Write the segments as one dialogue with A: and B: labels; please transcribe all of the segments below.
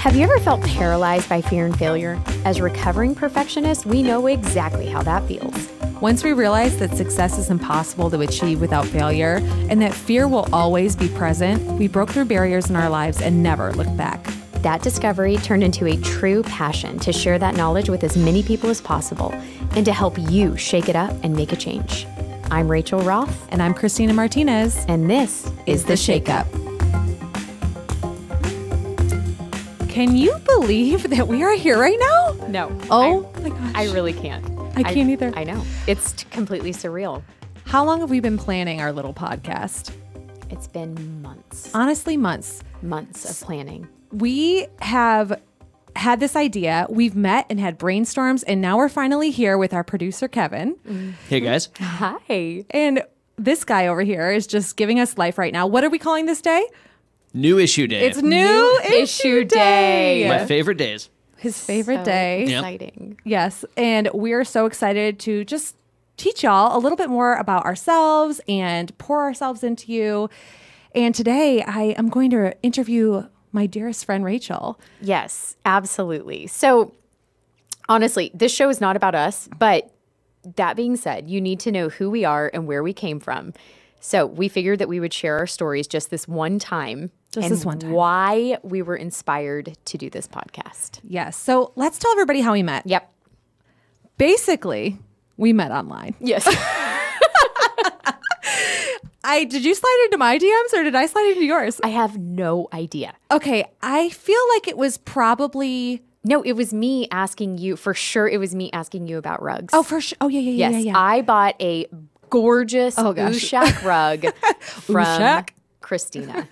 A: Have you ever felt paralyzed by fear and failure? As recovering perfectionists, we know exactly how that feels.
B: Once we realized that success is impossible to achieve without failure and that fear will always be present, we broke through barriers in our lives and never looked back.
A: That discovery turned into a true passion to share that knowledge with as many people as possible and to help you shake it up and make a change. I'm Rachel Roth,
B: And I'm Christina Martinez.
A: and this is The Shake Up.
B: Can you believe that we are here right now?
A: No.
B: Oh
A: I,
B: my gosh.
A: I really can't.
B: I can't either.
A: I know. It's t- completely surreal.
B: How long have we been planning our little podcast?
A: It's been months,
B: Honestly, months.
A: months of planning.
B: We have had this idea. We've met and had brainstorms, and now we're finally here with our producer, Kevin. Mm.
C: Hey guys.
A: Hi.
B: And this guy over here is just giving us life right now. What are we calling this day?
C: New issue day.
B: It's new,
A: issue day.
C: my favorite days.
B: His favorite
A: So
B: day.
A: Exciting.
B: Yes. And we're so excited to just teach y'all a little bit more about ourselves and pour ourselves into you. And today I am going to interview my dearest friend, Rachel.
A: Yes, absolutely. So, honestly, this show is not about us, but that being said, you need to know who we are and where we came from. So, we figured that we would share our stories just this one time.
B: Just
A: and
B: this one time.
A: Why we were inspired to do this podcast.
B: Yes. So let's tell everybody how we met.
A: Yep.
B: Basically, we met online.
A: Yes.
B: I did you slide into my DMs or did I slide into yours?
A: I have no idea.
B: Okay, I feel like it was probably
A: No, it was me asking you for sure. It was me asking you about rugs.
B: oh for sure. Oh yeah, yeah, yeah,
A: yes.
B: yeah, yeah.
A: I bought a gorgeous
B: Oh.
A: Ushak rug from
B: Ushak?
A: Christina.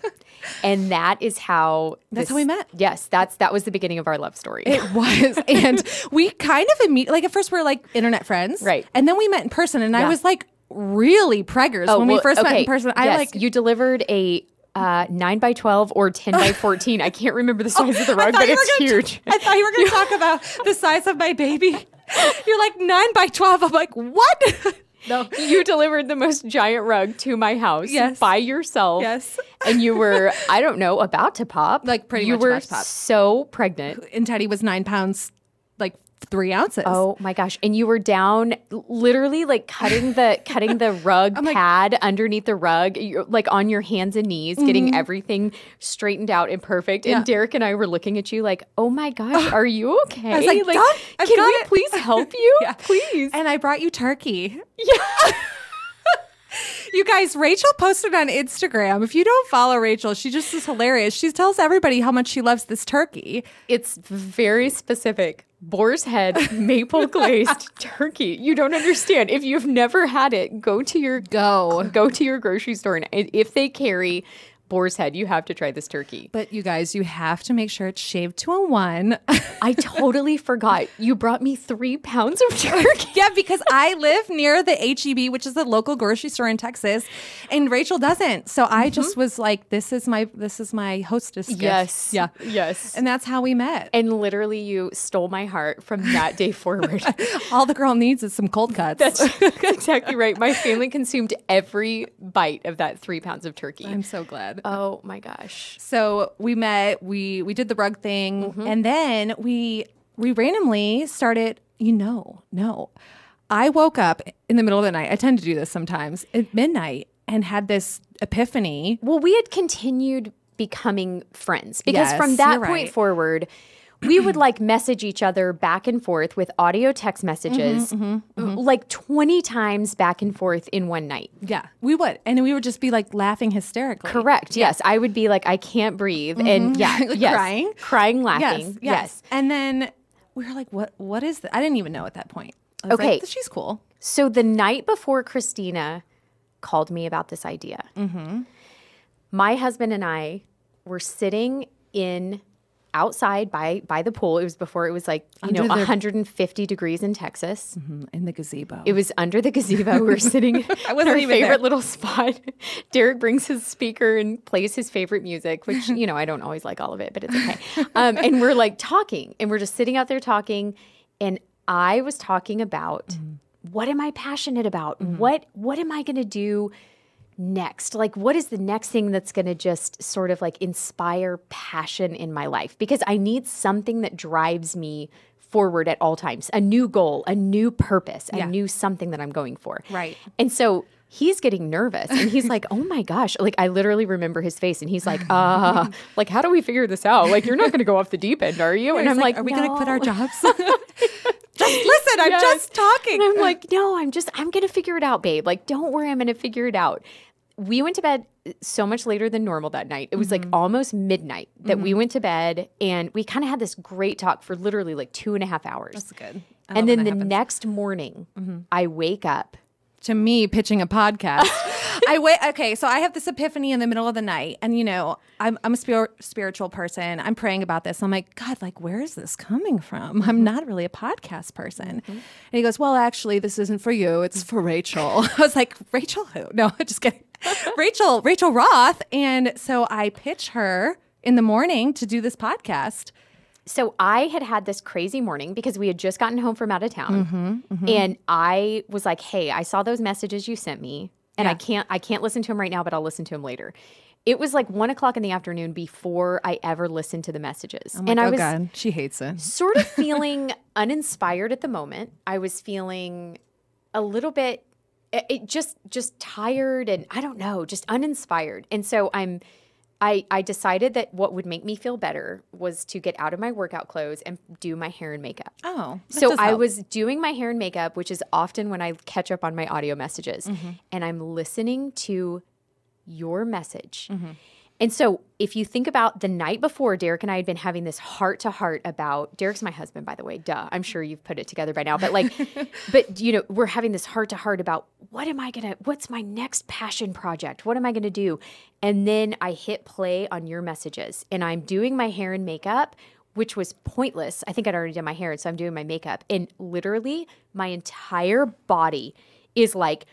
A: And that is how
B: That's how we met.
A: Yes, that's that was the beginning of our love story.
B: It was. and we kind of immediately, like at first we are like internet friends.
A: Right.
B: And then we met in person and I was like really preggers when we
A: well,
B: first met in person. I
A: yes,
B: like,
A: you delivered a uh, nine by twelve or ten by fourteen. I can't remember the size of the rug, but it's huge.
B: I thought you were going to talk about the size of my baby. You're like nine by 12. I'm like, what?
A: No, you delivered the most giant rug to my house
B: Yes.
A: by yourself.
B: Yes.
A: and you were I don't know about to pop.
B: Like, pretty
A: you
B: much
A: were
B: about to pop.
A: so pregnant.
B: and Teddy was nine pounds, three ounces.
A: Oh my gosh! And you were down, literally like cutting the cutting the rug
B: like-
A: pad underneath the rug, you're, like on your hands and knees, getting everything straightened out and perfect. And
B: Mm-hmm.
A: Derek and I were looking at you like, "Oh my gosh, are you okay?
B: I was like, "Done. I've
A: can we
B: it."
A: please help you?
B: Yeah.
A: Please."
B: And I brought you turkey. Yeah. You guys, Rachel posted on Instagram. If you don't follow Rachel, she just is hilarious. She tells everybody how much she loves this turkey.
A: It's very specific. Boar's head, maple glazed turkey. You don't understand. If you've never had it, go to your
B: Go.
A: go to your grocery store and if they carry boar's head, you have to try this turkey.
B: But you guys, you have to make sure it's shaved to a one.
A: I totally forgot. You brought me three pounds of turkey.
B: yeah, because I live near the HEB, which is the local grocery store in Texas, and Rachel doesn't. So I mm-hmm. just was like, "This is my this is my hostess gift."
A: Yes.
B: yeah,
A: Yes.
B: and that's how we met.
A: And literally, you stole my heart from that day forward.
B: All the girl needs is some cold cuts.
A: That's exactly right. My family consumed every bite of that three pounds of turkey.
B: I'm so glad.
A: oh my gosh.
B: So we met, we we did the rug thing,
A: Mm-hmm.
B: and then we we randomly started, you know, no. I woke up in the middle of the night. I tend to do this sometimes at midnight and had this epiphany.
A: Well, we had continued becoming friends because
B: Yes,
A: from that point
B: right.
A: forward, we would like message each other back and forth with audio text messages
B: Mm-hmm, mm-hmm, mm-hmm.
A: like 20 times back and forth in one night.
B: Yeah, we would, and we would just be like laughing hysterically.
A: Correct. Yes. I would be like, I can't breathe. And mm-hmm. yeah,
B: Like
A: yes.
B: crying?
A: Crying, laughing.
B: yes,
A: Yes.
B: And then we were like, "What? What is that?" I didn't even know at that point. I was
A: Okay.
B: like, she's cool.
A: So the night before Christina called me about this idea, my husband and I were sitting in outside by by the pool. It was before it was like you know
B: the-
A: 150 degrees in Texas.
B: Mm-hmm, in the gazebo.
A: It was under the gazebo. We were sitting I
B: wasn't
A: in our
B: even
A: favorite
B: there.
A: little spot. Derek brings his speaker and plays his favorite music, which you know I don't always like all of it, but it's okay. Um, and we're like talking, and we're just sitting out there talking, and I was talking about mm. what am I passionate about? Mm. What what am I going to do next? Like, what is the next thing that's going to just sort of like inspire passion in my life? Because I need something that drives me forward at all times a new goal, a new purpose, a
B: Yeah.
A: new something that I'm going for.
B: Right.
A: And so he's getting nervous and he's like, oh my gosh. Like, I literally remember his face and he's like, uh, like, how do we figure this out? Like, you're not going to go off the deep end, are you? And
B: He's
A: I'm like,
B: are we going to quit our jobs? just listen, I'm
A: Yes.
B: just talking.
A: And I'm like, no, I'm just, I'm going to figure it out, babe. Like, don't worry, I'm going to figure it out. We went to bed so much later than normal that night. It was
B: Mm-hmm.
A: like almost midnight that we went to bed and we kind of had this great talk for literally like two and a half hours.
B: That's good. I
A: and then the
B: happens. Mm-hmm.
A: next morning, I wake up.
B: to me pitching a podcast. I wait. Okay, so I have this epiphany in the middle of the night, and you know, I'm I'm a spir- spiritual person. I'm praying about this. I'm like, God, like, where is this coming from? I'm mm-hmm. not really a podcast person. Mm-hmm. And he goes, Well, actually, this isn't for you. It's for Rachel. I was like, Rachel who? No, I'm just kidding. Rachel, Rachel Roth. And so I pitch her in the morning to do this podcast.
A: So I had had this crazy morning because we had just gotten home from out of town, mm-hmm, and I was like, "Hey, I saw those messages you sent me, and I can't, I can't listen to him right now, but I'll listen to him later." It was like one o'clock in the afternoon before I ever listened to the messages,
B: oh like,
A: and I
B: oh
A: was
B: God, she hates it.
A: sort of feeling uninspired at the moment. I was feeling a little bit it, it just just tired and I don't know, just uninspired. And so I'm I I decided that what would make me feel better was to get out of my workout clothes and do my hair and makeup.
B: Oh,
A: So I
B: help.
A: was doing my hair and makeup, which is often when I catch up on my audio messages,
B: Mm-hmm.
A: and I'm listening to your message.
B: Mm-hmm.
A: And so if you think about the night before, Derek and I had been having this heart to heart about Derek's my husband, by the way. Duh. I'm sure you've put it together by now. But like, but you know, we're having this heart to heart about what am I gonna, what's my next passion project? What am I gonna do? And then I hit play on your messages and I'm doing my hair and makeup, which was pointless. I think I'd already done my hair, and so I'm doing my makeup. And literally my entire body is like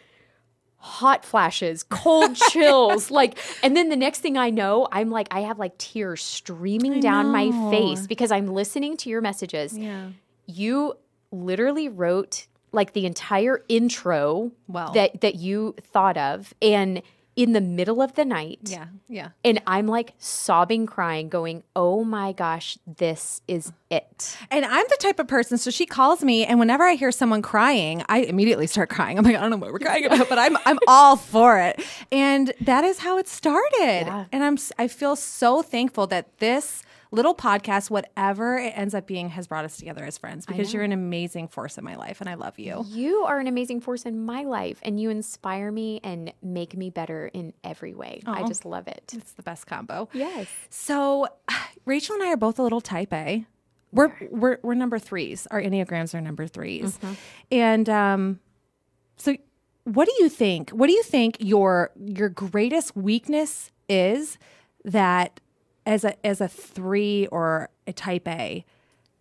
A: hot flashes, cold chills, like and then the next thing I know, I'm like I have like tears streaming down my face because I'm listening to your messages.
B: yeah.
A: You literally wrote like the entire intro
B: Wow.
A: that that you thought of and in the middle of the night.
B: Yeah, yeah.
A: And I'm like sobbing, crying, going, Oh my gosh, this is it.
B: And I'm the type of person, so she calls me, and whenever I hear someone crying, I immediately start crying. I'm like, I don't know what we're crying about, but I'm I'm all for it. And that is how it started.
A: Yeah.
B: And I'm I feel so thankful that this little podcast, whatever it ends up being, has brought us together as friends because you're an amazing force in my life, and I love you.
A: You are an amazing force in my life and you inspire me and make me better in every way. I just love it.
B: It's the best combo.
A: Yes.
B: So Rachel and I are both a little type A. We're we're we're number threes. Our enneagrams are number 3s and um, so what do you think? What do you think your your greatest weakness is that as a as a three or a type A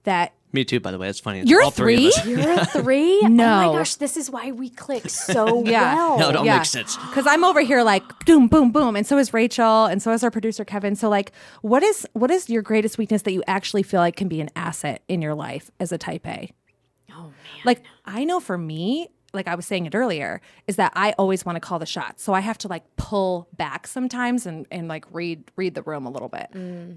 B: that
C: Me too, by the way. It's funny. It's
B: You're
C: all three
B: three?
C: of us.
A: You're a three? Oh
B: No.
A: my gosh, this is why we click so well.
B: Yeah.
A: well.
C: No, it all makes sense.
B: Because I'm over here like boom, boom, boom, and so is Rachel, and so is our producer Kevin. So like, what is what is your greatest weakness that you actually feel like can be an asset in your life as a Type A?
A: Oh man.
B: Like I know for me, like I was saying it earlier, is that I always want to call the shots. So I have to like pull back sometimes and and like read read the room a little bit.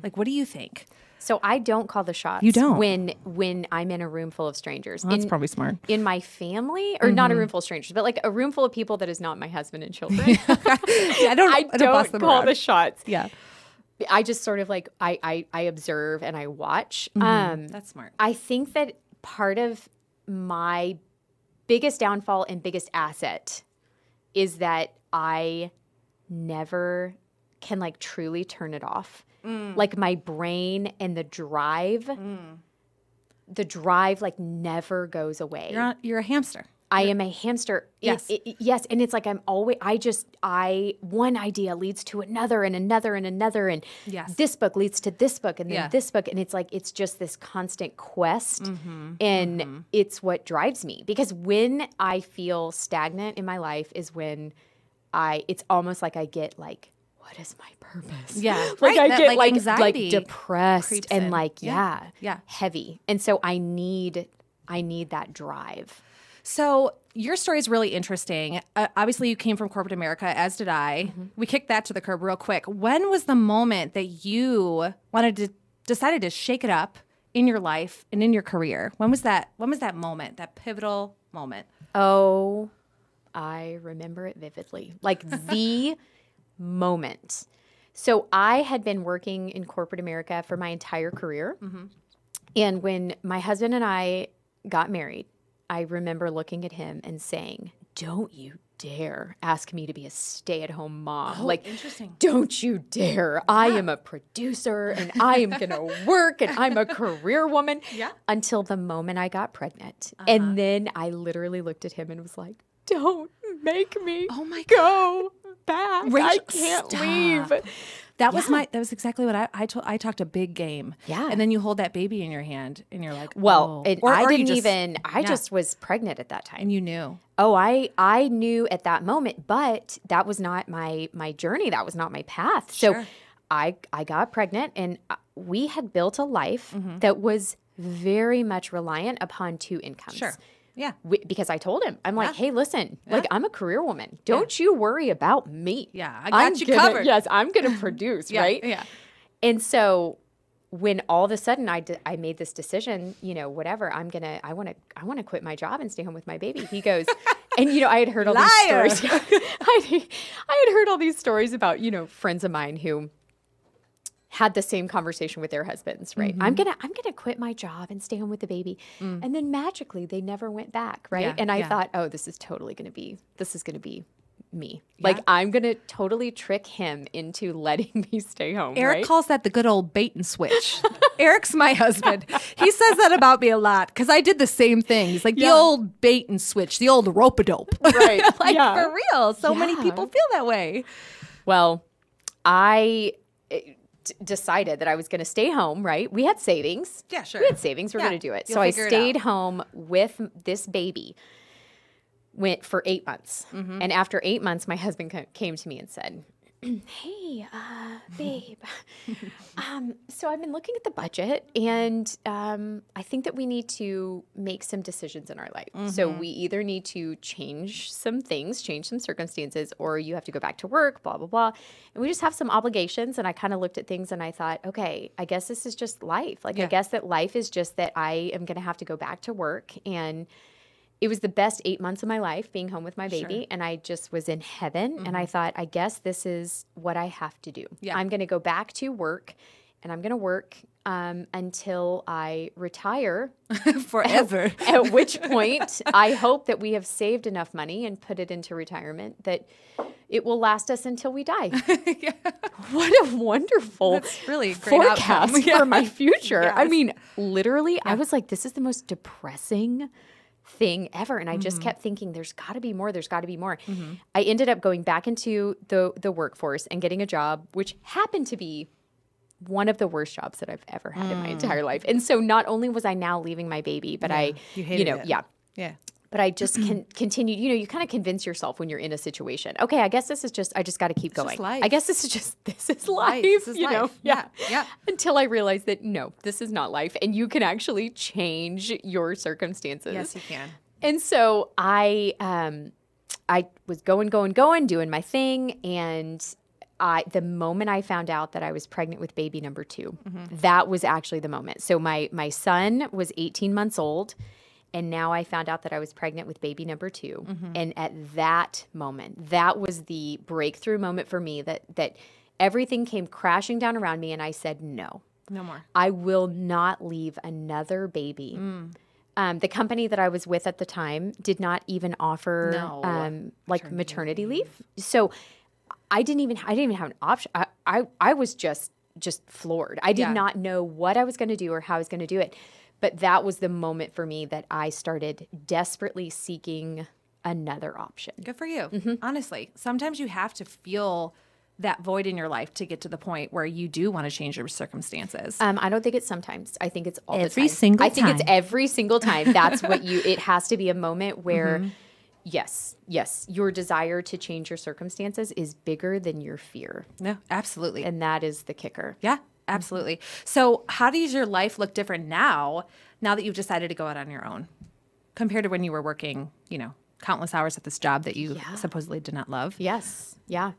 B: Like, what do you think?
A: So I don't call the shots.
B: You don't?
A: when when I'm in a room full of strangers.
B: That's
A: in,
B: probably smart.
A: in my family, or not a room full of strangers, but like a room full of people that is not my husband and children.
B: Yeah, I don't.
A: I
B: I don't,
A: don't
B: them
A: call
B: around.
A: the shots.
B: yeah,
A: I just sort of like I I, I observe and I watch.
B: Mm-hmm.
A: Um,
B: that's smart.
A: I think that part of my biggest downfall and biggest asset is that I never can like truly turn it off.
B: Mm.
A: Like my brain and the drive, the drive like never goes away.
B: You're on, you're a hamster.
A: I am a hamster.
B: Yes.
A: it- it- yes. And it's like I'm always, I just, I, one idea leads to another and another and another. And
B: Yes.
A: this book leads to this book and then
B: Yeah.
A: this book. And it's like, it's just this constant quest.
B: Mm-hmm.
A: And it's what drives me because when I feel stagnant in my life is when I, it's almost like I get like, what is my purpose?
B: Yeah,
A: like
B: right,
A: I
B: that,
A: get
B: like,
A: like, like depressed and
B: in.
A: like,
B: Yeah.
A: yeah,
B: Yeah.
A: heavy. And so I need, I need that drive.
B: So your story is really interesting. Uh, obviously, you came from corporate America, as did I. We kicked that to the curb real quick. When was the moment that you wanted to decided to shake it up in your life and in your career? When was that? When was that moment? That pivotal moment?
A: Oh, I remember it vividly. Like the moment. So I had been working in corporate America for my entire career. And when my husband and I got married, I remember looking at him and saying, Don't you dare ask me to be a stay at home mom. Oh, like,
B: interesting.
A: don't you dare. I am a producer and I am going to work and I'm a career woman.
B: Yeah.
A: Until the moment I got pregnant. Uh-huh. And then I literally looked at him and was like, don't make me
B: Oh my
A: go back. I can't
B: stop.
A: leave.
B: That was my. That was exactly what I. I told. I talked a big game.
A: Yeah.
B: And then you hold that baby in your hand, and you're like,
A: Well,
B: oh. Or-
A: I
B: or
A: didn't
B: just-
A: even, I
B: yeah.
A: just was pregnant at that time.
B: And you knew.
A: Oh, I I knew at that moment, but that was not my my journey. That was not my path.
B: Sure.
A: So I I got pregnant and uh, we had built a life
B: Mm-hmm.
A: that was very much reliant upon two incomes.
B: Yeah.
A: We, because I told him, I'm like,
B: Yeah.
A: hey, listen, like I'm a career woman. Don't you worry about me.
B: Yeah, I got
A: I'm
B: you
A: gonna-
B: covered.
A: Yes, I'm going to produce,
B: Yeah,
A: right?
B: yeah.
A: And so when all of a sudden I, d- I made this decision, you know, whatever, I'm going to, I want to, I want to quit my job and stay home with my baby. He goes, and you know, I had heard all
B: Liar.
A: these stories. I, I had heard all these stories about, you know, friends of mine who had the same conversation with their husbands, right? I'm
B: Mm-hmm.
A: going to, I'm to quit my job and stay home with the baby. And then magically they never went back. Right.
B: Mm. Yeah,
A: and I
B: yeah.
A: thought, oh, this is totally to be, this is to be me. Like I'm to totally trick him into letting me stay home.
B: Eric
A: right?
B: calls that the good old bait and switch. Eric's my husband. He says that about me a lot because I did the same thing. He's like the old bait and switch, the old rope a dope.
A: Right.
B: like
A: Yeah.
B: for real. So many people feel that way.
A: Well, I d- decided that I was going to stay home, right? We had savings.
B: Yeah, sure.
A: We had savings. We're
B: Yeah,
A: going to do it. So I
B: it
A: stayed home with this baby. Went for eight months.
B: Mm-hmm.
A: And after eight months, my husband came to me and said, Hey, uh, babe. um, so I've been looking at the budget, and um, I think that we need to make some decisions in our life. So
B: Mm-hmm.
A: we either need to change some things, change some circumstances, or you have to go back to work, blah, blah, blah. And we just have some obligations. And I kind of looked at things and I thought, okay, I guess this is just life. Like,
B: Yeah.
A: I guess that life is just that I am going to have to go back to work. And it was the best eight months of my life being home with my baby and i just was in heaven and i thought i guess this is what i have to do
B: Mm-hmm. Yeah.
A: i'm going to go back to work and i'm going to work um, until i retire
B: Forever.
A: at which point i hope that we have saved enough money and put it into retirement that it will last us until we die what a wonderful
B: That's really great
A: forecast.
B: Yeah.
A: for my future. I mean, literally, I was like, this is the most depressing thing ever. And I
B: Mm-hmm.
A: just kept thinking, there's got to be more. There's got to be more. I ended up going back into the the workforce and getting a job, which happened to be one of the worst jobs that I've ever had
B: Mm.
A: in my entire life. And so not only was I now leaving my baby, but I,
B: you
A: you, know,
B: it.
A: yeah.
B: yeah.
A: But I just can continue. You know, you kind of convince yourself when you're in a situation. Okay, I guess this is just. I just got to keep going.
B: life.
A: I guess this is just. This is life.
B: This is
A: you know.
B: life. Yeah, yeah.
A: Until I realized that no, this is not life, and you can actually change your circumstances.
B: Yes, you can.
A: And so I, um, I was going, going, going, doing my thing, and I, the moment I found out that I was pregnant with baby number 2 that was actually the moment. So my my son was 18 months old, and now I found out that I was pregnant with baby number 2 And at that moment, that was the breakthrough moment for me. That that everything came crashing down around me, and I said no.
B: No more.
A: I will not leave another baby. Um, the company that I was with at the time did not even offer
B: No.
A: um, like maternity leave. So I didn't even I didn't even have an option. I I, I was just just floored. I did
B: Yeah.
A: not know what I was going to do or how I was going to do it. But that was the moment for me that I started desperately seeking another option.
B: Good for you.
A: Mm-hmm.
B: Honestly, sometimes you have to feel that void in your life to get to the point where you do want to change your circumstances.
A: Um, I don't think it's sometimes. I think it's all
B: Every
A: the time.
B: single
A: I think it's
B: time.
A: every single time. That's what you. It has to be a moment where,
B: Mm-hmm.
A: yes, yes, your desire to change your circumstances is bigger than your fear,
B: no, absolutely.
A: and that is the kicker.
B: yeah, absolutely. So, how does your life look different now? Now that you've decided to go out on your own? compared to when you were working, you know, countless hours at this job that you
A: Yeah.
B: supposedly did not love?
A: Yes. Yeah.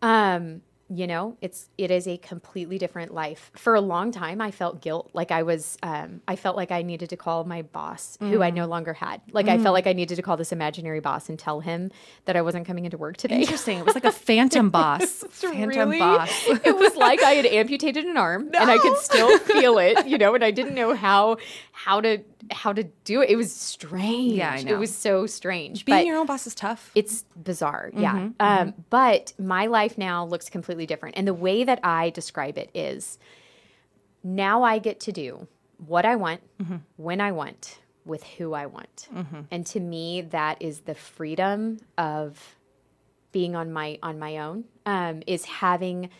A: Um, you know, it's it is a completely different life. For a long time, I felt guilt, like I was, um, I felt like I needed to call my boss, who I no longer had. Like I felt like I needed to call this imaginary boss and tell him that I wasn't coming into work today.
B: Interesting. It was like a phantom boss. phantom
A: Really?
B: boss.
A: it was like I had amputated an arm and I could still feel it, you know, and I didn't know how how to how to do it. It was strange.
B: Yeah, I
A: It was so strange.
B: Being
A: but
B: your own boss is tough.
A: it's bizarre.
B: Mm-hmm,
A: Yeah. Um, but my life now looks completely different. And the way that I describe it is now I get to do what I want,
B: Mm-hmm.
A: when I want, with who I want. And to me, that is the freedom of being on my on my own um, is having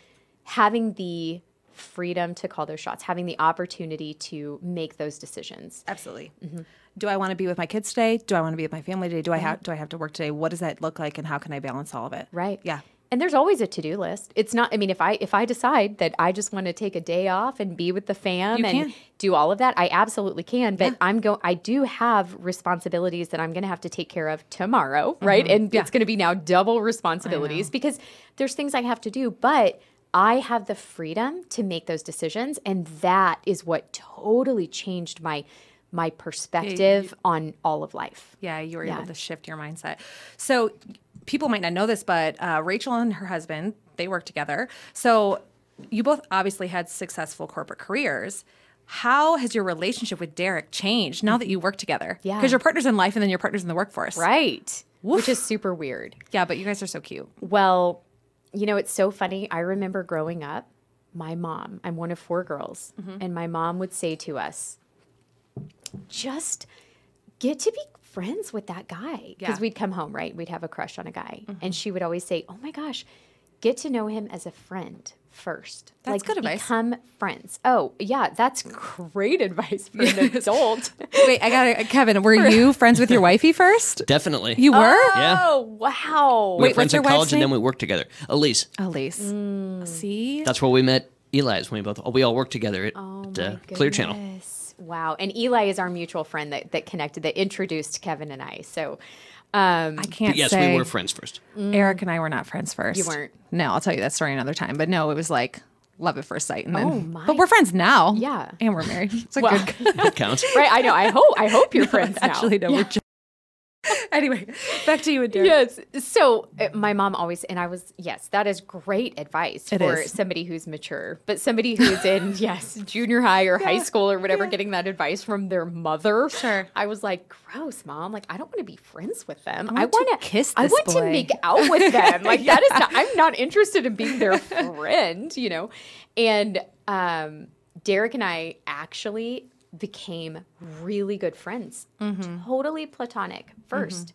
A: having the freedom to call those shots having the opportunity to make those decisions
B: Absolutely.
A: Mm-hmm.
B: Do I want to be with my kids today? Do I want to be with my family today? Do I have do I have to work today? What does that look like and how can I balance all of it?
A: Right.
B: Yeah.
A: And there's always a to-do list. It's not I mean if I if I decide that I just want to take a day off and be with the fam
B: You
A: and
B: can.
A: do all of that, I absolutely can, but I'm go I do have responsibilities that I'm going to have to take care of tomorrow, right? And
B: Mm-hmm. Yeah.
A: it's going to be now double responsibilities because there's things I have to do, but I have the freedom to make those decisions and that is what totally changed my my perspective on all of life.
B: Yeah, you were
A: Yeah.
B: able to shift your mindset. So people might not know this, but uh, Rachel and her husband they work together. So you both obviously had successful corporate careers. How has your relationship with Derek changed now that you work together?
A: Yeah.
B: because you're partners in life and then you're partners in the workforce.
A: Right. Which is super weird.
B: Yeah, but you guys are so cute.
A: Well, you know, it's so funny. I remember growing up, my mom, I'm one of four girls, mm-hmm. and my mom would say to us, just get to be friends with that guy. Because
B: Yeah.
A: we'd come home, right? We'd have a crush on a guy. Mm-hmm. And she would always say, oh my gosh, get to know him as a friend first.
B: That's good advice.
A: Become friends. Oh, yeah, that's great advice for an adult.
B: Wait, I got it, Kevin. Were you friends with your wifey first?
C: Definitely.
B: You were.
C: Yeah.
A: Oh, wow.
C: we were
B: Wait,
C: friends
B: what's your
C: in college
B: wife's
C: and then
B: name?
C: we worked together. Elise.
B: Elise.
A: Mm.
B: See,
C: That's where we met Eli's when we both we all worked together at
A: Oh
C: uh, Clear Channel.
A: goodness. Wow. And Eli is our mutual friend that, that connected, that introduced Kevin and I. So, um,
B: I can't
C: But yes,
B: say
C: we were friends first.
B: Eric and I were not friends first.
A: You weren't.
B: No, I'll tell you that story another time. But no, it was like love at first sight. And then,
A: Oh, my-
B: But we're friends now.
A: Yeah.
B: and we're married. It's a
A: Well,
B: good.
C: That counts.
A: right. I know. I hope, I hope you're friends now.
B: Actually, no. We're just... anyway, back to you and Derek.
A: Yes. So uh, my mom always, and I was, yes, that is great advice
B: It
A: for
B: is.
A: somebody who's mature, but somebody who's in, yes, junior high or high school or whatever, getting that advice from their mother.
B: Sure.
A: I was like, gross, mom. Like, I don't want to be friends with them.
B: I want to kiss
A: I want
B: boy."
A: to make out with them. Like, that is not, I'm not interested in being their friend, you know? And um, Derek and I actually became really good friends,
B: Mm-hmm.
A: totally platonic 1st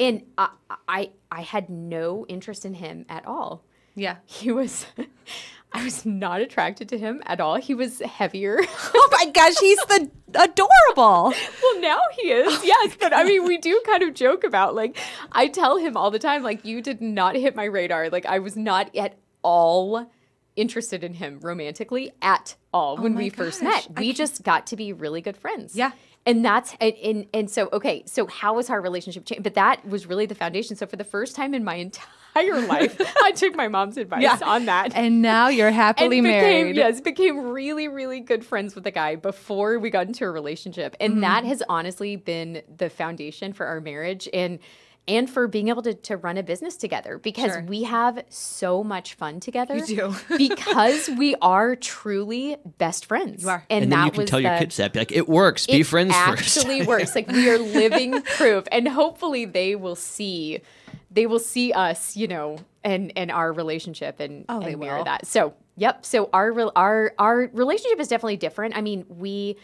A: And I, I, I had no interest in him at all.
B: Yeah.
A: He was, I was not attracted to him at all. He was heavier.
B: Oh my gosh, he's the adorable.
A: well, now he is, yes. But I mean, we do kind of joke about like, I tell him all the time, like, you did not hit my radar. Like, I was not at all interested in him romantically at all when
B: Oh my
A: we first
B: gosh,
A: met. We just got to be really good friends.
B: Yeah.
A: And that's and, and and so okay, so how was our relationship changed? But that was really the foundation. So for the first time in my entire life, I took my mom's advice on that.
B: And now you're happily
A: became,
B: married.
A: Yes, became really, really good friends with the guy before we got into a relationship, and
B: Mm-hmm.
A: that has honestly been the foundation for our marriage and and for being able to, to run a business together because
B: Sure.
A: we have so much fun together.
B: You do.
A: because we are truly best friends. You
B: are.
A: and,
C: And,
A: that
C: then you can
A: was
C: tell your kids that. Be like, it works. Be friends first.
A: It actually works. Like we are living proof, and hopefully they will see, they will see us, you know, and and our relationship and,
B: Oh,
A: and
B: they
A: mirror
B: will.
A: that. So yep. So our our our relationship is definitely different. I mean, we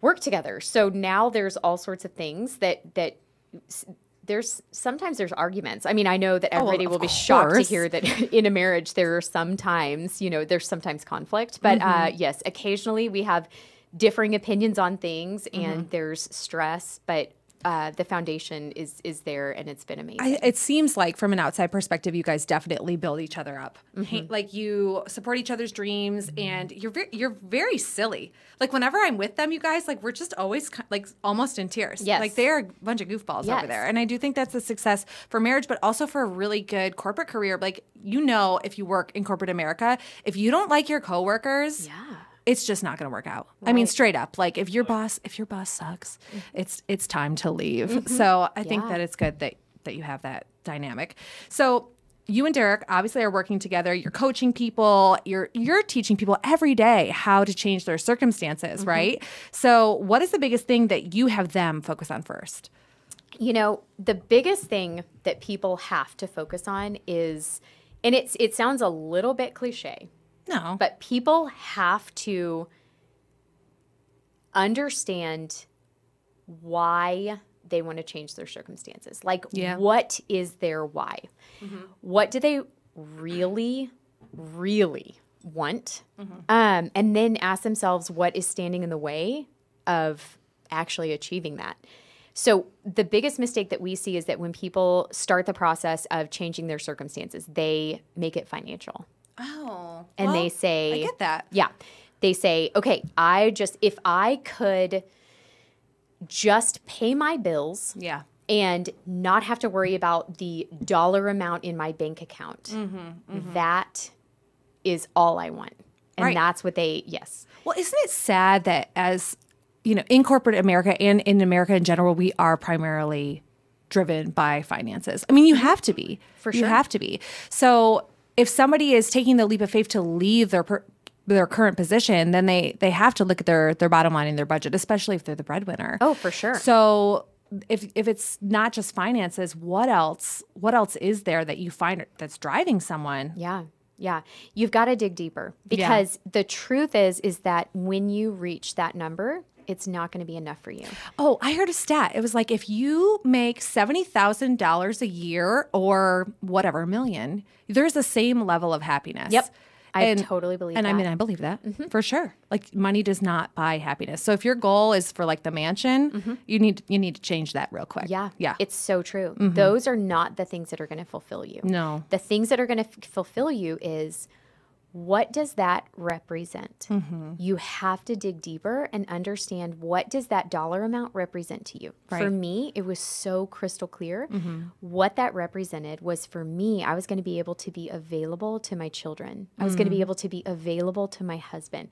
A: work together, so now there's all sorts of things that that. There's sometimes there's arguments. I mean, I know that
B: well,
A: everybody
B: of
A: will be shocked to hear that in a marriage there are sometimes, you know, there's sometimes conflict. But uh,
B: Mm-hmm.
A: yes, occasionally we have differing opinions on things
B: Mm-hmm.
A: and there's stress, but uh, the foundation is is there, and it's been amazing.
B: I, it seems like from an outside perspective, you guys definitely build each other up.
A: Mm-hmm.
B: Like you support each other's dreams, and you're very, you're very silly. Like whenever I'm with them, you guys like we're just always like almost in tears.
A: Yes.
B: like they're a bunch of goofballs over there, and I do think that's a success for marriage, but also for a really good corporate career. Like you know, if you work in corporate America, if you don't like your coworkers,
A: yeah.
B: It's just not going to work out. I mean, straight up. Like if your boss, if your boss sucks, mm-hmm. it's it's time to leave. Mm-hmm. So I think that it's good that that you have that dynamic. So you and Derek obviously are working together. You're coaching people. You're you're teaching people every day how to change their circumstances, mm-hmm. right? So what is the biggest thing that you have them focus on first?
A: You know, the biggest thing that people have to focus on is, and it's it sounds a little bit cliche,
B: No,
A: but people have to understand why they want to change their circumstances. Like,
B: Yeah.
A: what is their why? What do they really, really want? Um, and then ask themselves what is standing in the way of actually achieving that. So, the biggest mistake that we see is that when people start the process of changing their circumstances, they make it financial
B: oh,
A: and they say
B: I get that.
A: yeah they say okay i just if i could just pay my bills
B: yeah,
A: and not have to worry about the dollar amount in my bank account
B: Mm-hmm,
A: that is all i want and
B: Right.
A: that's what they yes
B: Well, isn't it sad that as you know, in corporate America and in America in general, we are primarily driven by finances. I mean, you have to be.
A: For sure.
B: You have to be. So, if somebody is taking the leap of faith to leave their per, their current position, then they they have to look at their their bottom line and their budget, especially if they're the breadwinner.
A: Oh, for sure.
B: So, if if it's not just finances, what else what else is there that you find that's driving someone?
A: yeah yeah you've got to dig deeper because the truth is is that when you reach that number it's not going to be enough for you
B: Oh, I heard a stat. It was like if you make seventy thousand dollars a year or whatever, a million, there's the same level of happiness.
A: Yep. I totally believe that.
B: And I
A: that. Mm-hmm.
B: mean, I believe that for sure. Like money does not buy happiness. So if your goal is for like the mansion, you need you need to change that real quick.
A: Mm-hmm. Yeah.
B: yeah.
A: It's so true. Those are not the things that are going to fulfill you.
B: No.
A: The things that are going to f- fulfill you is what does that represent?
B: Mm-hmm.
A: You have to dig deeper and understand what does that dollar amount represent to you. For
B: Right. Mm-hmm.
A: me, it was so crystal clear. What that represented was for me, I was going to be able to be available to my children. I was going to be able to be available to my husband,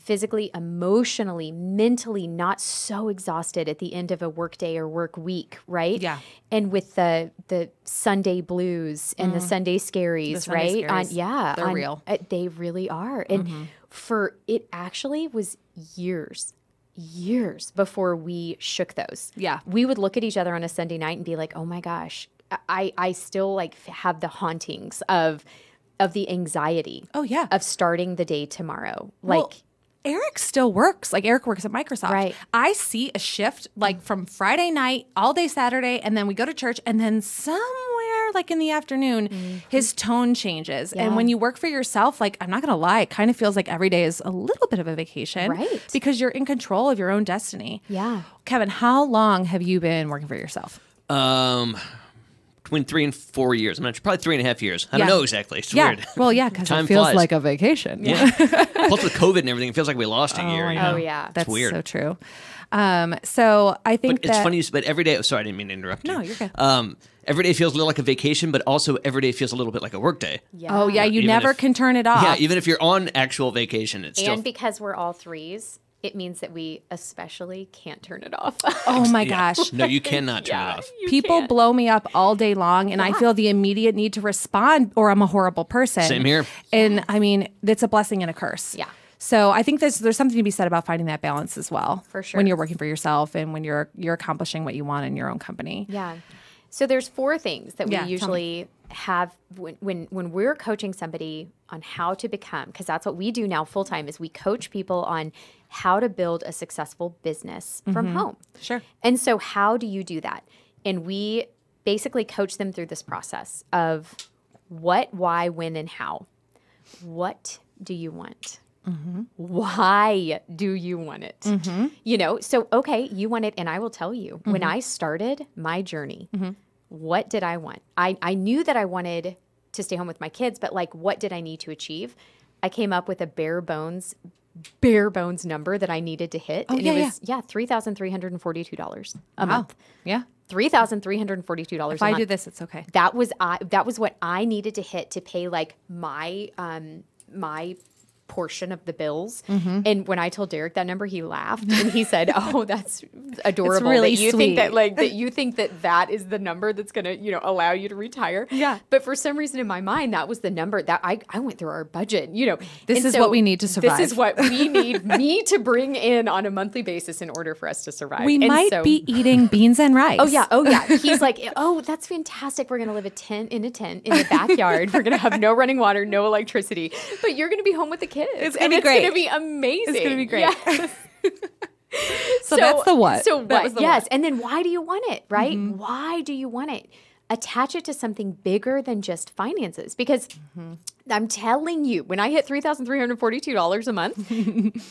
A: physically, emotionally, mentally, not so exhausted at the end of a work day or work week, right?
B: Yeah.
A: And with the the Sunday blues and the Sunday scaries,
B: Mm. Sunday
A: right? On, yeah,
B: They're
A: on-
B: real.
A: uh, they really are. And mm-hmm. for it actually was years, years before we shook those.
B: Yeah.
A: we would look at each other on a Sunday night and be like, "Oh my gosh, I I still like have the hauntings of of the anxiety.
B: Oh, yeah.
A: of starting the day tomorrow. Like
B: Well, Eric still works. Like Eric works at Microsoft.
A: Right.
B: I see a shift like from Friday night all day Saturday, and then we go to church, and then somewhere like in the afternoon, his tone changes.
A: Yeah.
B: And when you work for yourself, like I'm not gonna lie, it kind of feels like every day is a little bit of a vacation,
A: Right.
B: Because you're in control of your own destiny.
A: Yeah.
B: Kevin, how long have you been working for yourself?
C: Um, between three and four years. I'm not sure, probably three and a half years. I
B: Yeah.
C: don't know exactly. It's
B: yeah.
C: weird.
B: Well, yeah, because
C: Time
B: it feels
C: flies.
B: like a vacation.
C: Yeah. Plus with COVID and everything, it feels like we lost a year.
B: I
C: you
B: know.
C: know?
A: Oh, yeah.
B: That's
C: weird.
B: so true. Um, so I think
C: But it's funny, you s- but every day. Sorry, I didn't mean to interrupt you.
B: No, you're good.
C: Um, every day feels a little like a vacation, but also every day feels a little bit like a workday.
A: yeah.
B: Oh yeah, you
C: Even
B: never
C: if-
B: can turn it off.
C: Yeah, even if you're on actual vacation, it's still
A: and because we're all threes, it means that we especially can't turn it off.
B: oh my
C: Yeah.
B: gosh.
C: No, you cannot turn
A: Yeah.
C: it off.
B: People
A: can't.
B: blow me up all day long and I feel the immediate need to respond or I'm a horrible person.
C: Same here.
B: And I mean, it's a blessing and a curse.
A: Yeah.
B: So I think there's there's something to be said about finding that balance as well.
A: For sure.
B: When you're working for yourself and when you're you're accomplishing what you want in your own company.
A: Yeah. So there's four things that we
B: Yeah,
A: usually have when, when when we're coaching somebody on how to become because that's what we do now full time is we coach people on how to build a successful business from mm-hmm. home.
B: Sure.
A: And so how do you do that? And we basically coach them through this process of what, why, when and how. What do you want? Why do you want it? Mm-hmm. You know, so okay, you want it, and I will tell you. When mm-hmm. I started my journey, mm-hmm. what did I want? I I knew that I wanted to stay home with my kids, but like, what did I need to achieve? I came up with a bare bones, bare bones number that I needed to hit, oh, and
B: yeah,
A: it was yeah, three thousand three hundred and forty two dollars a month.
B: Yeah.
A: Three thousand three hundred and forty two dollars.
B: If I do this, it's okay.
A: that was I that was what I needed to hit to pay like my um my portion of the bills.
B: Mm-hmm.
A: And when I told Derek that number, he laughed and he said, "Oh, that's adorable.
B: really
A: that you think that like that you think that that is the number that's going to, you know, allow you to retire."
B: Yeah.
A: But for some reason in my mind, that was the number that I I went through our budget, you know.
B: This
A: And
B: is what we need to survive.
A: This is what we need me to bring in on a monthly basis in order for us to survive.
B: We
A: And
B: might
A: so-
B: be eating beans and rice.
A: Oh yeah, oh yeah. He's like, oh, that's fantastic. We're gonna live a tent in a tent in the backyard. We're gonna have no running water, no electricity, but you're gonna be home with the kids. It's
B: gonna
A: and
B: be
A: it's
B: great.
A: gonna be amazing.
B: It's gonna be great.
A: Yes.
B: So, that's the what.
A: So what? yes,
B: what. Mm-hmm.
A: and then why do you want it? Right? Why do you want it? Attach it to something bigger than just finances, because
B: Mm-hmm.
A: I'm telling you, when I hit three thousand three hundred forty-two dollars a month,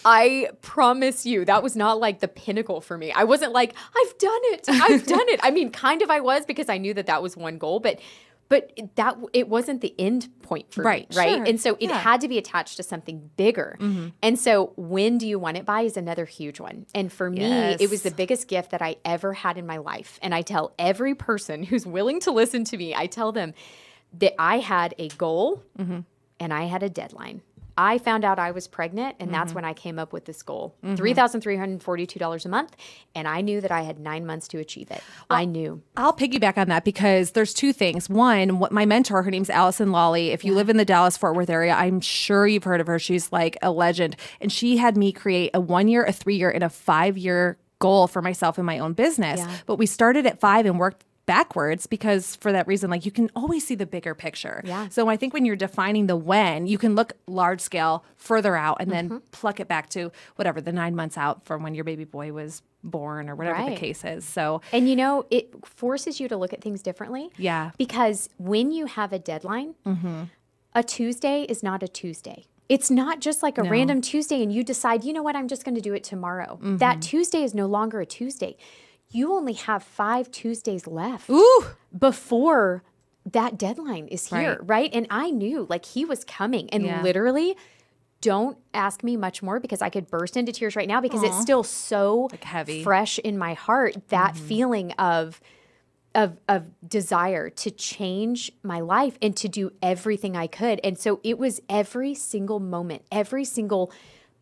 A: I promise you that was not like the pinnacle for me. I wasn't like I've done it, I've done it. I mean, kind of I was because I knew that that was one goal, but but that it wasn't the end point for
B: Right,
A: me, right?
B: sure.
A: And so it
B: Yeah. Mm-hmm.
A: had to be attached to something bigger. And so when do you want it by is another huge one. And for me, it was the biggest gift that I ever had in my life. And I tell every person who's willing to listen to me, I tell them that I had a goal
B: Mm-hmm.
A: and I had a deadline. I found out I was pregnant, and
B: Mm-hmm.
A: that's when I came up with this goal $3,342 a month. And I knew that I had nine months to achieve it. I knew.
B: I'll piggyback on that because there's two things. One, what my mentor, her name's Allison Lawley. If you live in the Dallas Fort Worth area, I'm sure you've heard of her. She's like a legend. And she had me create a one year, a three year, and a five year goal for myself in my own business.
A: Yeah.
B: But we started at five and worked backwards because for that reason like you can always see the bigger picture.
A: Yeah.
B: So I think when you're defining the when, you can look large scale further out and
A: Mm-hmm.
B: then pluck it back to whatever the 9 months out from when your baby boy was born or whatever
A: Right.
B: the case is. So
A: And you know, it forces you to look at things differently.
B: Yeah.
A: Because when you have a deadline, a Tuesday is not a Tuesday. It's not just like a random Tuesday and you decide, you know what, I'm just going to do it tomorrow. That Tuesday is no longer a Tuesday. You only have five Tuesdays left
B: Ooh.
A: before that deadline is here,
B: Right.
A: right? And I knew like he was coming and
B: Yeah.
A: literally don't ask me much more because I could burst into tears right now because it's still so
B: heavy.
A: fresh in my heart that mm-hmm. feeling of of of desire to change my life and to do everything I could. And so it was every single moment, every single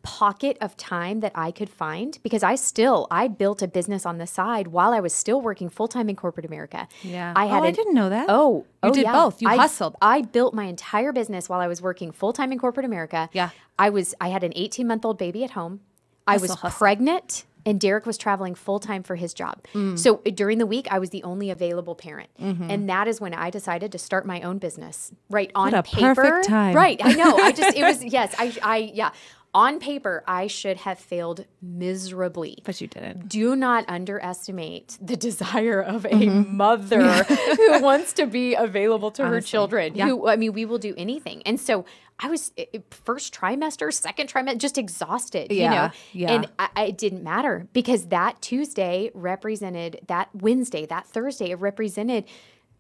A: pocket of time that I could find because I still I built a business on the side while I was still working full-time in corporate America.
B: Yeah.
A: I had
B: Oh, I didn't know that.
A: Oh,
B: You
A: oh,
B: did
A: yeah.
B: both. You
A: I,
B: hustled.
A: I built my entire business while I was working full-time in corporate America.
B: Yeah.
A: I was I had an 18-month-old baby at home. I was
B: Hustle, hustle.
A: pregnant and Derek was traveling full time for his job.
B: Mm.
A: So uh, during the week, I was the only available parent.
B: Mm-hmm.
A: And that is when I decided to start my own business. Right on
B: a
A: paper.
B: perfect time.
A: Right. I know. I just, it was, yes, I, I, yeah. On paper, I should have failed miserably.
B: But you didn't.
A: Do not underestimate the desire of a
B: Mm-hmm.
A: mother who wants to be available to her children.
B: Yeah.
A: Who, I mean, we will do anything. And so I was first trimester, second trimester, just exhausted, you
B: Yeah,
A: know?
B: yeah.
A: And I- it didn't matter because that Tuesday represented that Wednesday, that Thursday, it represented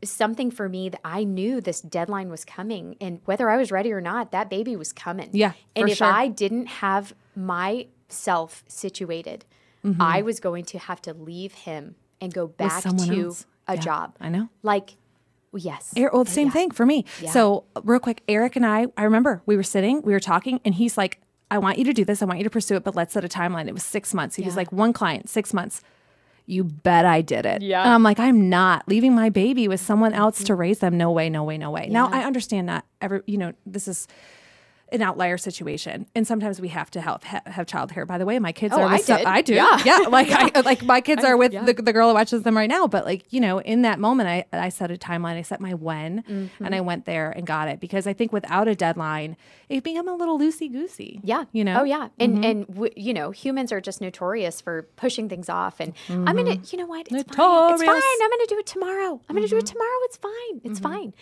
A: something for me that I knew this deadline was coming. And whether I was ready or not, that baby was coming.
B: Yeah,
A: And if
B: sure.
A: I didn't have myself situated, I was going to have to leave him and go back to
B: else.
A: a
B: Yeah,
A: job.
B: I know.
A: Like, yes.
B: Er- well, the same
A: Yeah.
B: thing for me. So, real quick, Eric and I, I remember we were sitting, we were talking, and he's like, I want you to do this. I want you to pursue it, but let's set a timeline. It was six months. He was like, one client, six months. You bet I did it.
A: Yeah.
B: And I'm like, I'm not leaving my baby with someone else mm-hmm. to raise them. No way, no way, no way. Now, I understand that every, you know, this is an outlier situation, and sometimes we have to have ha- have childcare. By the way, my kids
A: Oh,
B: are. With
A: I
B: so-. I do.
A: Yeah.
B: Yeah, like I like my kids are with
A: yeah.
B: the, the girl who watches them right now. But like you know, in that moment, I I set a timeline. I set my when,
A: Mm-hmm.
B: and I went there and got it because I think without a deadline, it become a little loosey goosey.
A: Yeah.
B: you know.
A: Oh yeah. And mm-hmm. and w- you know, humans are just notorious for pushing things off. And I'm gonna, mm-hmm. you know what? It's fine. It's fine. I'm gonna do it tomorrow. I'm gonna do it mm-hmm. tomorrow. It's fine. It's fine.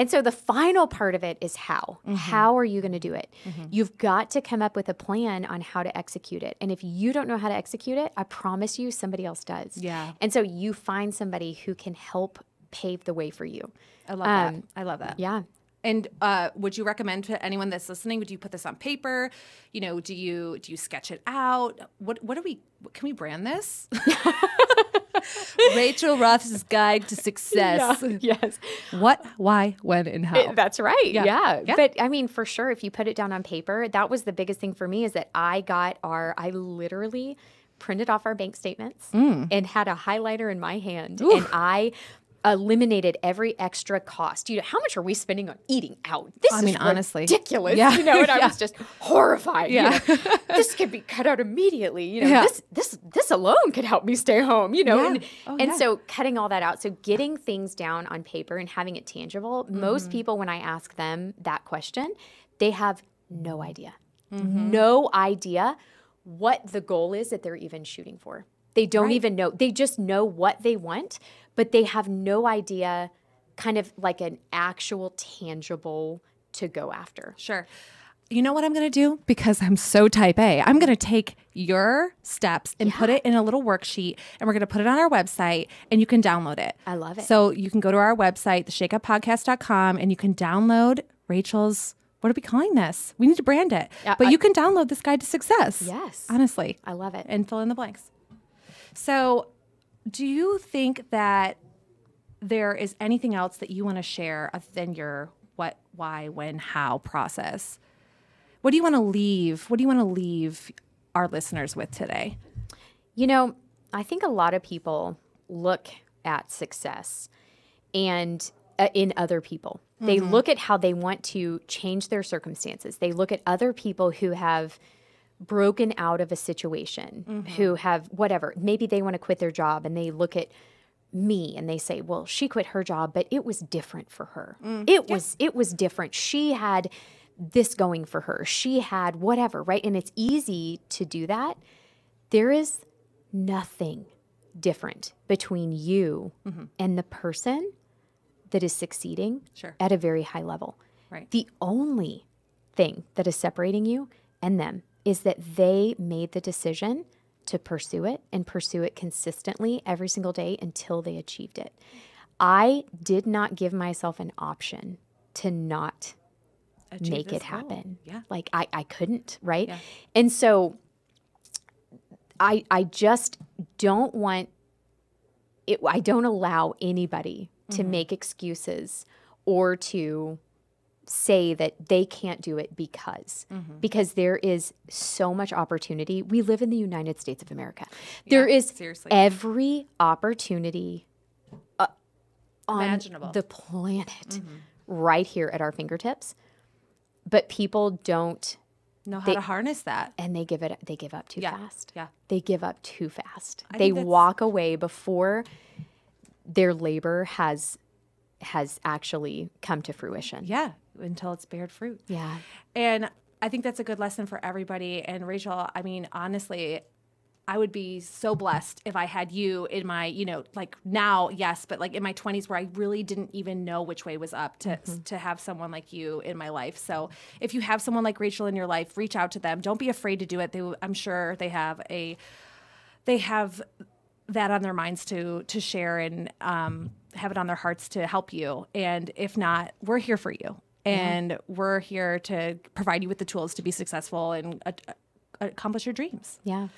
A: And so the final part of it is how.
B: Mm-hmm.
A: How are you going to do it? You've got to come up with a plan on how to execute it. And if you don't know how to execute it, I promise you somebody else does.
B: Yeah.
A: And so you find somebody who can help pave the way for you.
B: I love that. I love that.
A: Yeah.
B: And uh, would you recommend to anyone that's listening? Would you put this on paper? You know, do you do you sketch it out? What what do we? What, can we brand this? Rachel Roth's Guide to Success.
A: yes.
B: What, why, when, and how?
A: That's right. Yeah.
B: Yeah.
A: But I mean, for sure, if you put it down on paper, that was the biggest thing for me is that I got our, I literally printed off our bank statements
B: Mm.
A: and had a highlighter in my hand. And I eliminated every extra cost. You know, how much are we spending on eating out? This
B: I
A: is
B: mean, honestly.
A: ridiculous.
B: Yeah.
A: You know, and I was just horrified.
B: Yeah.
A: You know, this could be cut out immediately. You know,
B: Yeah.
A: this this this alone could help me stay home. You know,
B: Yeah.
A: and
B: Oh,
A: and
B: yeah.
A: so cutting all that out. So getting things down on paper and having it tangible.
B: Mm-hmm.
A: Most people, when I ask them that question, they have no idea,
B: Mm-hmm.
A: no idea what the goal is that they're even shooting for. They don't even know. They just know what they want, but they have no idea, kind of like an actual tangible to go after.
B: Sure. You know what I'm going to do? Because I'm so type A, I'm going to take your steps and put it in a little worksheet and we're going to put it on our website and you can download it.
A: I love it.
B: So you can go to our website, theshakeuppodcast.com, and you can download Rachel's, what are we calling this? We need to brand it.
A: Yeah,
B: but
A: I-
B: you can download this guide to success.
A: Yes.
B: Honestly.
A: I love it.
B: And fill in the blanks. So do you think that there is anything else that you want to share other than your what, why, when, how process? What do you want to leave? What do you want to leave our listeners with today?
A: You know, I think a lot of people look at success and uh, in other people. They look at how they want to change their circumstances. They look at other people who have broken out of a situation, mm-hmm. who have whatever. Maybe they want to quit their job and they look at me and they say, "Well, she quit her job, but it was different for her. Mm, it was it was different. She had this going for her. She had whatever, right? And it's easy to do that. There is nothing different between you mm-hmm. and the person that is succeeding
B: Sure.
A: at a very high level.
B: Right.
A: The only thing that is separating you and them is that they made the decision to pursue it and pursue it consistently every single day until they achieved it. I did not give myself an option to not
B: Achieve
A: make it
B: goal.
A: happen.
B: Yeah.
A: Like I, I couldn't, right? And so I I just don't want it I don't allow anybody to
B: Mm-hmm.
A: make excuses or to say that they can't do it because
B: Mm-hmm.
A: because there is so much opportunity. We live in the United States of America. There
B: Yeah,
A: is
B: seriously.
A: every opportunity uh, on
B: Imaginable. Mm-hmm.
A: the planet right here at our fingertips. But people don't
B: Know how
A: They-
B: to harness that.
A: and they give it they give up too
B: Yeah.
A: fast.
B: Yeah.
A: They give up too fast.
B: I
A: they walk away before their labor has has actually come to fruition.
B: Yeah. Until it's bared fruit.
A: Yeah.
B: And I think that's a good lesson for everybody. And Rachel, I mean, honestly, I would be so blessed if I had you in my, you know, like now, yes, but like in my 20s where I really didn't even know which way was up to to have someone like you in my life. So, if you have someone like Rachel in your life, reach out to them. Don't be afraid to do it. They I'm sure they have a they have that on their minds to to share and um, have it on their hearts to help you. And if not, we're here for you, and we're here to provide you with the tools to be successful and uh, accomplish your dreams.
A: Yeah.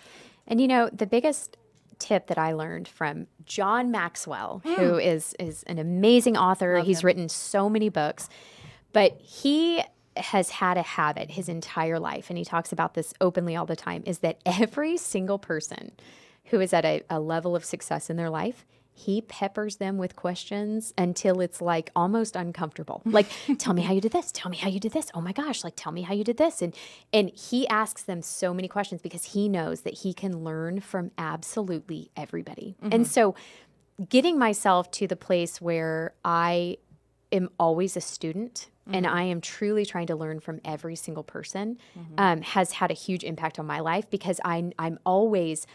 A: And you know, the biggest tip that I learned from John Maxwell, who is is an amazing author. He's written so many books, but he has had a habit his entire life, and he talks about this openly all the time, is that every single person who is at a, a level of success in their life, he peppers them with questions until it's like almost uncomfortable. Like, tell me how you did this. Tell me how you did this. Oh my gosh, like tell me how you did this. And and he asks them so many questions because he knows that he can learn from absolutely everybody. And mm-hmm. so getting myself to the place where I am always a student and mm-hmm. I am truly trying to learn from every single person mm-hmm. um, has had a huge impact on my life because I, I'm always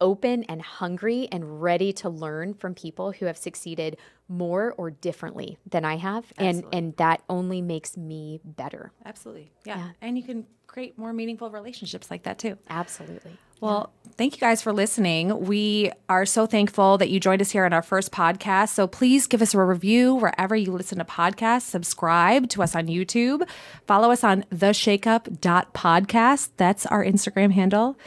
A: open and hungry and ready to learn from people who have succeeded more or differently than I have. And and that only makes me better.
B: Absolutely. Yeah. And you can create more meaningful relationships like that too.
A: Absolutely.
B: Well, thank you guys for listening. We are so thankful that you joined us here on our first podcast. So please give us a review wherever you listen to podcasts. Subscribe to us on YouTube. Follow us on theshakeup.podcast. That's our Instagram handle,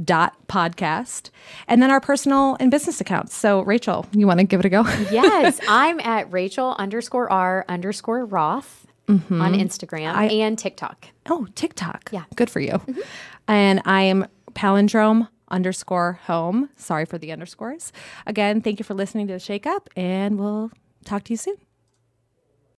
B: theshakeup.podcast. And then our personal and business accounts. So, Rachel, you want to give it a go?
A: yes, I'm at Rachel underscore R underscore Roth mm-hmm. on Instagram and TikTok.
B: Oh, TikTok.
A: Yeah.
B: Good for you. Mm-hmm. And I am palindrome underscore home. Sorry for the underscores. Again, thank you for listening to the Shake Up, and we'll talk to you soon.